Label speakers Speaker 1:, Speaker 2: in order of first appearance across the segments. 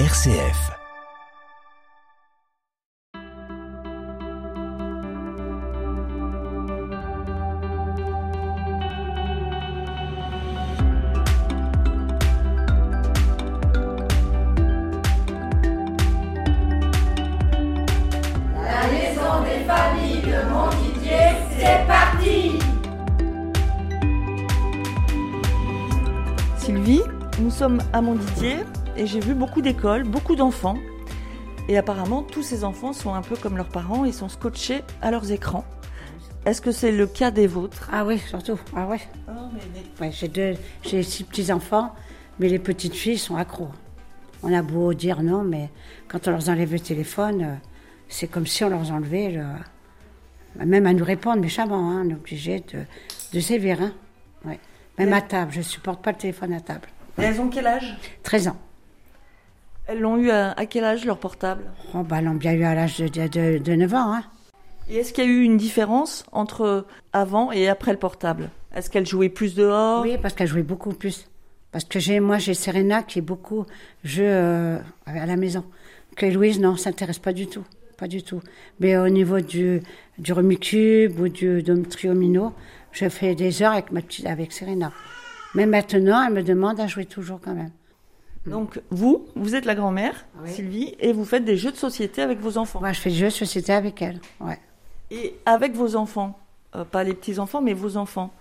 Speaker 1: RCF.
Speaker 2: La maison des familles de Montdidier, c'est parti
Speaker 3: Sylvie, nous sommes à Montdidier et j'ai vu beaucoup d'écoles, beaucoup d'enfants. Et apparemment, tous ces enfants sont un peu comme leurs parents, ils sont scotchés à leurs écrans. Est-ce que c'est le cas des vôtres?
Speaker 4: Ah oui, surtout. Ah ouais. Ouais, j'ai deux, j'ai six petits enfants, mais les petites filles sont accros. On a beau dire non, mais quand on leur enlève le téléphone, euh, c'est comme si on leur enlevait le, même à nous répondre méchamment. Hein, on est obligé de, de sévir. Hein. Ouais. Même à table, je supporte pas le téléphone à table.
Speaker 3: Et elles ont quel âge?
Speaker 4: 13 ans.
Speaker 3: Elles l'ont eu à, à quel âge leur portable?
Speaker 4: Oh, bah, elles l'ont bien eu à l'âge de, de, de- de 9 ans. Hein.
Speaker 3: Et est-ce qu'il y a eu une différence entre avant et après le portable? Est-ce qu'elles jouaient plus dehors?
Speaker 4: Oui, parce qu'elle jouait beaucoup plus. Parce que j'ai, moi, j'ai Serena qui est beaucoup jeu euh, à la maison. Que Louise, non, s'intéresse pas du tout. Pas du tout. Mais au niveau du, du Rumicube ou du de Triomino, je fais des heures avec ma petite, avec Serena. Mais maintenant, elle me demande à jouer toujours quand même.
Speaker 3: Donc vous, vous êtes la grand-mère,
Speaker 4: Oui.
Speaker 3: Sylvie, et vous faites des jeux de société avec vos enfants.
Speaker 4: Moi, je fais des jeux de société avec elle. Ouais.
Speaker 3: Et avec vos enfants, euh, pas les petits-enfants, mais vos enfants,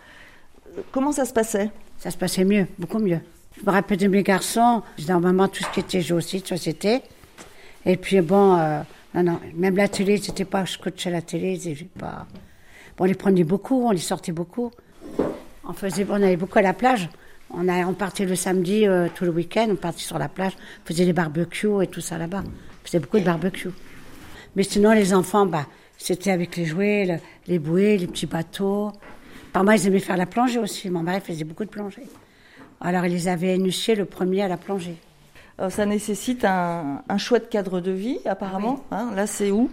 Speaker 3: euh, comment ça se passait?
Speaker 4: Ça se passait mieux, beaucoup mieux. Je me rappelle de mes garçons, j'ai maman tout ce qui était jeu aussi de société. Et puis bon, euh, non, non, même la télé, c'était pas, je coachais la télé, j'ai pas. Bon, on les prenait beaucoup, on les sortait beaucoup. On faisait, on allait beaucoup à la plage. On, a, on partait le samedi, euh, tout le week-end, on partait sur la plage, on faisait des barbecues et tout ça là-bas. On faisait beaucoup de barbecues. Mais sinon, les enfants, bah, c'était avec les jouets, le- les bouées, les petits bateaux. Par moi, ils aimaient faire la plongée aussi. Mon mari faisait beaucoup de plongée. Alors, ils les avaient initiés le premier à la plongée.
Speaker 3: Ça nécessite un, un chouette cadre de vie, apparemment. hein. Là, c'est où?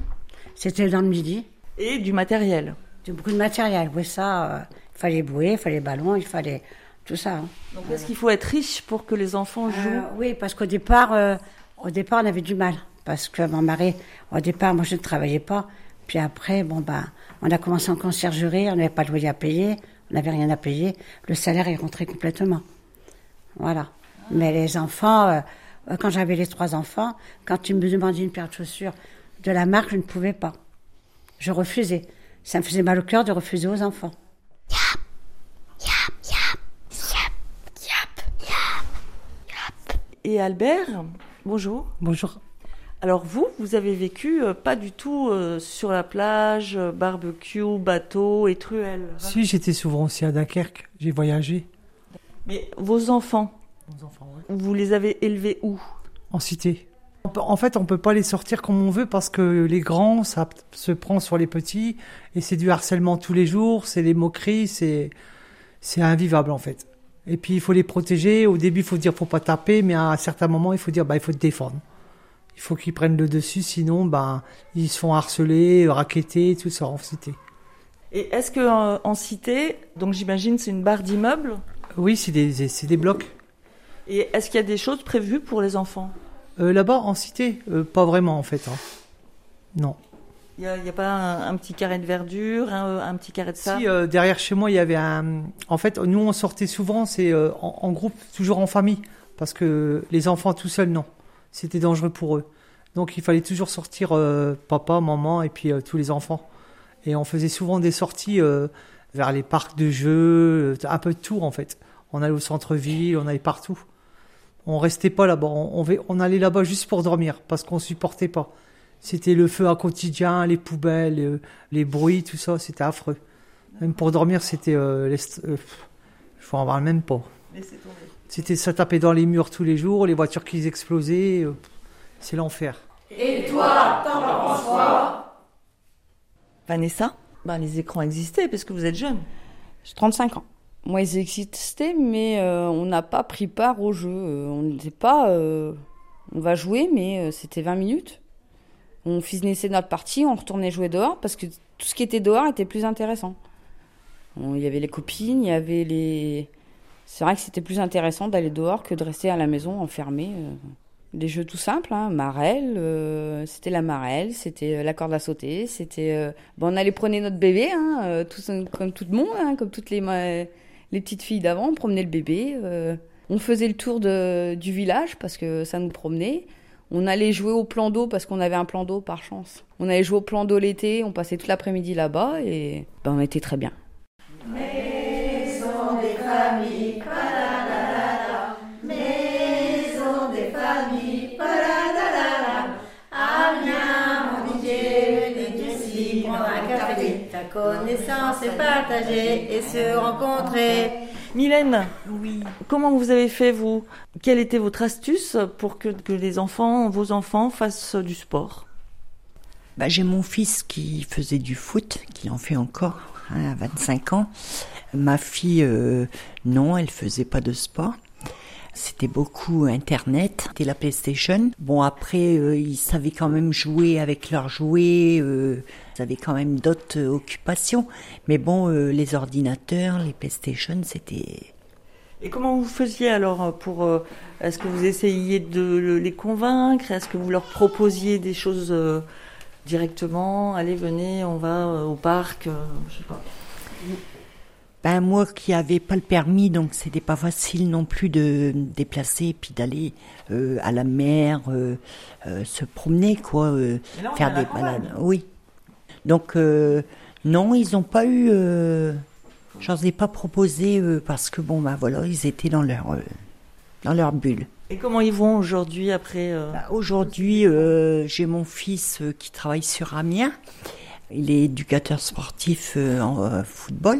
Speaker 4: C'était dans le midi.
Speaker 3: Et du matériel.
Speaker 4: C'était beaucoup de matériel. Oui, ça, euh, il fallait bouées, il fallait ballons, il fallait tout ça. hein.
Speaker 3: Donc, est-ce qu'il faut être riche pour que les enfants jouent?
Speaker 4: Euh, oui, parce qu'au départ, euh, au départ, on avait du mal. Parce que mon mari, au départ, moi, je ne travaillais pas. Puis après, bon, ben, on a commencé en conciergerie, on n'avait pas de loyer à payer, on n'avait rien à payer. Le salaire est rentré complètement. Voilà. Mais les enfants, euh, euh, quand j'avais les trois enfants, quand ils me demandaient une paire de chaussures de la marque, je ne pouvais pas. Je refusais. Ça me faisait mal au cœur de refuser aux enfants.
Speaker 3: Et Albert, bonjour.
Speaker 5: Bonjour.
Speaker 3: Alors vous, vous avez vécu euh, pas du tout euh, sur la plage, euh, barbecue, bateau et truelle.
Speaker 5: Si, j'étais souvent aussi à Dunkerque. J'ai voyagé.
Speaker 3: Mais vos enfants,
Speaker 5: Nos enfants, ouais.
Speaker 3: vous les avez élevés où?
Speaker 5: En cité. On peut- En fait, on peut pas les sortir comme on veut parce que les grands, ça p- se prend sur les petits et c'est du harcèlement tous les jours, c'est des moqueries, c'est c'est invivable en fait. Et puis il faut les protéger. Au début, il faut dire faut pas taper, mais à un certain moment, il faut dire bah il faut te défendre. Il faut qu'ils prennent le dessus, sinon bah ils se font harceler, raqueter, tout ça en cité.
Speaker 3: Et est-ce que euh, en cité, donc j'imagine c'est une barre d'immeubles,
Speaker 5: Oui, c'est des c'est des blocs.
Speaker 3: et est-ce qu'il y a des choses prévues pour les enfants?
Speaker 5: Euh, Là-bas, en cité, euh, pas vraiment en fait. hein. Non.
Speaker 3: Il n'y a, pas un, un petit carré de verdure, un, un petit carré de sable?
Speaker 5: Si euh, derrière chez moi, il y avait un. En fait, nous on sortait souvent, c'est euh, en, en groupe, toujours en famille, parce que les enfants tout seuls, non, c'était dangereux pour eux. Donc il fallait toujours sortir euh, papa, maman et puis tous les enfants. Et on faisait souvent des sorties vers les parcs de jeux, un peu de tout en fait. On allait au centre-ville, on allait partout. On restait pas là-bas, on, on allait là-bas juste pour dormir, parce qu'on supportait pas. C'était le feu à quotidien, les poubelles, euh, les bruits, tout ça, c'était affreux. Même pour dormir, c'était. Euh, euh, je en parle même pas. C'était ça tapait dans les murs tous les jours, les voitures qui explosaient. euh, c'est l'enfer.
Speaker 2: Et toi, t'en penses quoi
Speaker 3: Vanessa, ben, les écrans existaient parce que vous êtes jeune.
Speaker 6: J'ai 35 ans. Moi, ils existaient, mais euh, on n'a pas pris part au jeu. On n'était pas. euh, on va jouer, mais euh, c'était 20 minutes. On finissait notre partie, on retournait jouer dehors parce que tout ce qui était dehors était plus intéressant. Il y avait les copines, il y avait les. C'est vrai que c'était plus intéressant d'aller dehors que de rester à la maison enfermé. euh. Des jeux tout simples, hein. marelle, euh, c'était la marelle, c'était euh, la corde à sauter, c'était... bon, on allait prendre notre bébé, hein, comme tout le monde, hein, comme toutes les, les petites filles d'avant, on promenait le bébé. on faisait le tour de, du village parce que ça nous promenait. On allait jouer au plan d'eau parce qu'on avait un plan d'eau par chance. On allait jouer au plan d'eau l'été, on passait toute l'après-midi là-bas et ben, on était très bien.
Speaker 2: Maison des familles, paradadada. Maison des familles, paradadada. Amiens, mon Didier, venez ici prendre un café. Ta connaissance est partagée et se rencontrer.
Speaker 3: Mylène, oui. comment vous avez fait, vous? Quelle était votre astuce pour que, que les enfants, vos enfants, fassent du sport?
Speaker 1: Bah, j'ai mon fils qui faisait du foot, qui en fait encore hein, à 25 ans. Ma fille, euh, non, elle faisait pas de sport. C'était beaucoup Internet, c'était la PlayStation. Bon, après, euh, ils savaient quand même jouer avec leurs jouets, euh, ils avaient quand même d'autres occupations. Mais bon, euh, les ordinateurs, les PlayStation, c'était...
Speaker 3: Et comment vous faisiez alors pour... Est-ce que vous essayiez de le- les convaincre? Est-ce que vous leur proposiez des choses directement? Allez, venez, on va au parc, je sais pas.
Speaker 1: Ben moi qui avais pas le permis, donc c'était pas facile non plus de me déplacer et puis d'aller euh, à la mer, euh, euh, se promener quoi,
Speaker 3: là,
Speaker 1: faire des balades. Oui. Donc non, ils ont pas eu, j'en ai pas proposé parce que bon ben voilà, ils étaient dans leur dans leur bulle.
Speaker 3: Et comment ils vont aujourd'hui après
Speaker 1: Bah, Aujourd'hui, j'ai mon fils qui travaille sur Amiens. Il est éducateur sportif en football.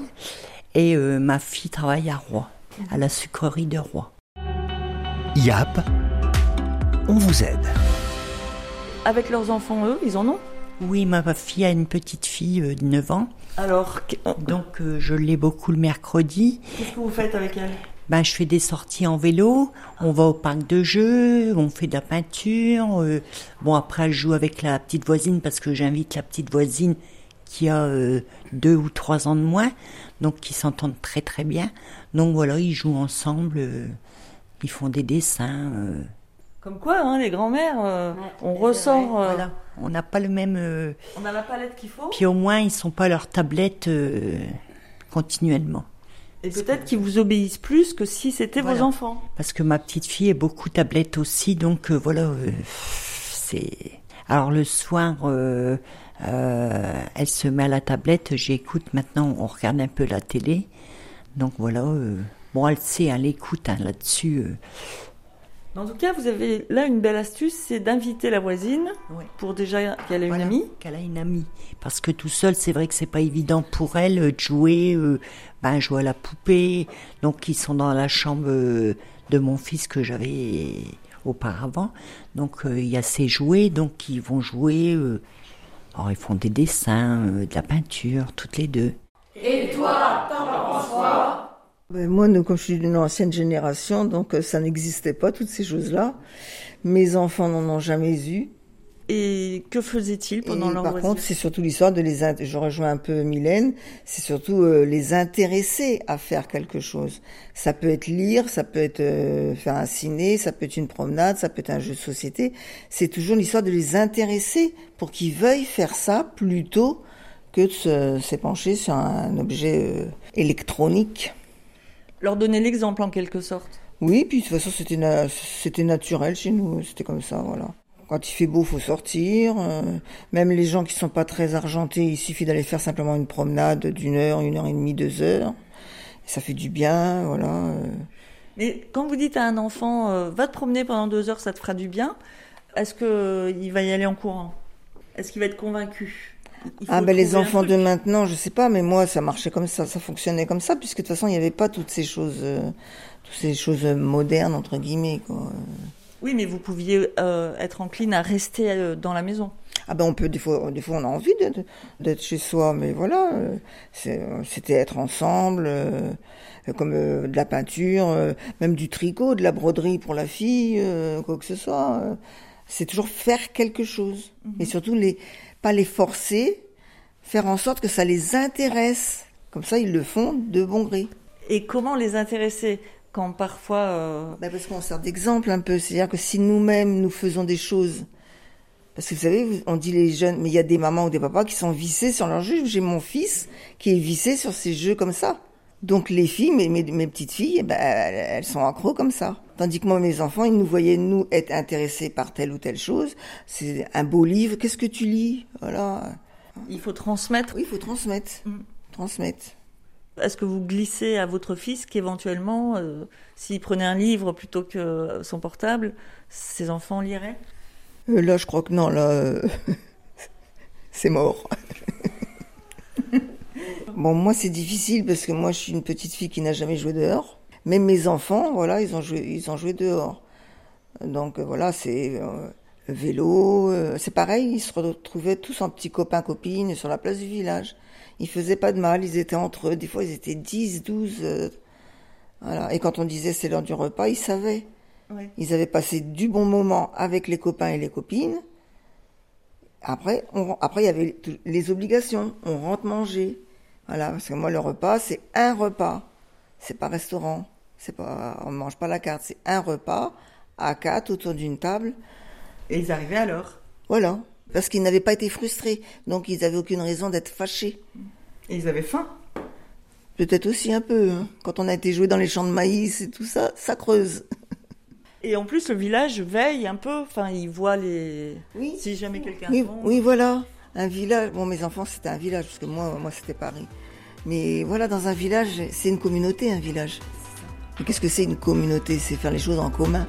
Speaker 1: Et euh, ma fille travaille à Rouen, à la sucrerie de Rouen.
Speaker 7: YAP, on vous aide.
Speaker 3: Avec leurs enfants, eux, ils en ont?
Speaker 1: Oui, ma fille a une petite fille euh, de 9 ans.
Speaker 3: Alors, euh,
Speaker 1: Donc, euh, je l'ai beaucoup le mercredi.
Speaker 3: qu'est-ce que vous faites avec elle?
Speaker 1: Ben, je fais des sorties en vélo. On va au parc de jeux. On fait de la peinture. euh, bon, après, elle joue avec la petite voisine parce que j'invite la petite voisine qui a euh, deux ou trois ans de moins. Donc, qui s'entendent très très bien. Donc, voilà, ils jouent ensemble. euh, ils font des dessins. euh,
Speaker 3: Comme quoi, hein, les grands-mères, euh, on ressort... euh,
Speaker 1: voilà. On n'a pas le même. euh,
Speaker 3: On a la palette qu'il faut.
Speaker 1: Puis au moins, ils sont pas à leur tablette euh, continuellement.
Speaker 3: Et peut-être qu'ils vous obéissent plus que si c'était
Speaker 1: Voilà.
Speaker 3: vos enfants.
Speaker 1: Parce que ma petite fille est beaucoup tablette aussi, donc euh, voilà, euh, c'est. Alors le soir, euh, euh, elle se met à la tablette, j'écoute. Maintenant, on regarde un peu la télé, donc voilà. euh, bon, elle sait, elle écoute hein, là-dessus. euh.
Speaker 3: En tout cas, vous avez là une belle astuce, c'est d'inviter la voisine
Speaker 1: Ouais.
Speaker 3: pour déjà qu'elle ait
Speaker 1: Voilà,
Speaker 3: une amie.
Speaker 1: Qu'elle a une amie. Parce que tout seul, c'est vrai que c'est pas évident pour elle euh, de jouer, ben, jouer à la poupée. Donc, ils sont dans la chambre de mon fils que j'avais auparavant. Donc, il y a ses jouets, donc ils vont jouer. Alors, ils font des dessins, euh, de la peinture, toutes les deux.
Speaker 2: Et toi, t'en penses quoi
Speaker 8: Ben, moi, nous, comme je suis d'une ancienne génération, donc euh, ça n'existait pas, toutes ces choses-là. Mes enfants n'en ont jamais eu.
Speaker 3: Et que faisait-il pendant
Speaker 8: Et
Speaker 3: leur
Speaker 8: par
Speaker 3: loisir
Speaker 8: contre, c'est surtout l'histoire de les... Je rejoins un peu Mylène, c'est surtout euh, les intéresser à faire quelque chose. Ça peut être lire, ça peut être euh, faire un ciné, ça peut être une promenade, ça peut être un jeu de société. C'est toujours l'histoire de les intéresser pour qu'ils veuillent faire ça plutôt que de se- s'épancher sur un objet euh, électronique.
Speaker 3: Leur donner l'exemple en quelque sorte.
Speaker 8: Oui, puis de toute façon, c'était na- c'était naturel chez nous, c'était comme ça, voilà. Quand il fait beau, faut sortir. euh, même les gens qui sont pas très argentés, il suffit d'aller faire simplement une promenade d'une heure, une heure et demie, deux heures. Ça fait du bien, voilà. euh.
Speaker 3: Mais quand vous dites à un enfant, euh, va te promener pendant deux heures, ça te fera du bien, est-ce qu'il va y aller en courant? Est-ce qu'il va être convaincu?
Speaker 8: Ah ben les enfants de maintenant, je sais pas, mais moi ça marchait comme ça, ça fonctionnait comme ça, puisque de toute façon il n'y avait pas toutes ces choses, euh, toutes ces choses modernes entre guillemets. Quoi.
Speaker 3: Oui, mais vous pouviez euh, être encline à rester euh, dans la maison.
Speaker 8: Ah ben on peut des fois, des fois on a envie d'être, chez soi, mais voilà, euh, c'était être ensemble, euh, comme euh, de la peinture, euh, même du tricot, de la broderie pour la fille, quoi que ce soit. c'est toujours faire quelque chose, et surtout les, pas les forcer, faire en sorte que ça les intéresse. Comme ça ils le font de bon gré.
Speaker 3: Et comment les intéresser? Quand parfois... euh,
Speaker 8: Bah, parce qu'on sert d'exemple un peu. C'est-à-dire que si nous-mêmes nous faisons des choses, parce que vous savez, on dit les jeunes, mais il y a des mamans ou des papas qui sont vissés sur leurs jeux. J'ai mon fils qui est vissé sur ses jeux comme ça. Donc les filles, mes, mes, mes petites filles, eh ben, elles, elles sont accros comme ça. Tandis que moi, mes enfants, ils nous voyaient nous être intéressés par telle ou telle chose. C'est un beau livre. Qu'est-ce que tu lis? Voilà.
Speaker 3: il faut transmettre.
Speaker 8: Oui, il faut transmettre.
Speaker 3: Mm.
Speaker 8: Transmettre.
Speaker 3: Est-ce que vous glissez à votre fils qu'éventuellement, euh, s'il prenait un livre plutôt que son portable, ses enfants liraient?
Speaker 8: Euh, là, je crois que non, là, euh, c'est mort. bon, moi, c'est difficile parce que moi, je suis une petite fille qui n'a jamais joué dehors. Même mes enfants, voilà, ils ont joué, ils ont joué dehors. Donc euh, voilà, c'est euh, le vélo, euh, c'est pareil. Ils se retrouvaient tous en petits copains copines sur la place du village. Ils faisaient pas de mal, ils étaient entre eux. Des fois, ils étaient 10, 12. euh, voilà. Et quand on disait c'est l'heure du repas, ils savaient. Ils avaient passé du bon moment avec les copains et les copines. Après, on, après il y avait les obligations. On rentre manger. Voilà, parce que moi, le repas, c'est un repas. C'est pas restaurant. C'est pas, on mange pas la carte. C'est un repas à quatre autour d'une table.
Speaker 3: Et ils arrivaient à l'heure.
Speaker 8: Voilà. Parce qu'ils n'avaient pas été frustrés. Donc, ils avaient aucune raison d'être fâchés.
Speaker 3: Et ils avaient faim.
Speaker 8: Peut-être aussi un peu. hein. Quand on a été joué dans les champs de maïs et tout ça, ça creuse.
Speaker 3: Et en plus, le village veille un peu. Enfin, il voit les.
Speaker 8: Oui.
Speaker 3: Si jamais quelqu'un
Speaker 8: Oui,
Speaker 3: tombe.
Speaker 8: oui, voilà. Un village. Bon, mes enfants, c'était un village, parce que moi, moi c'était Paris. Mais voilà, dans un village, c'est une communauté, un village. Mais qu'est-ce que c'est une communauté? C'est faire les choses en commun.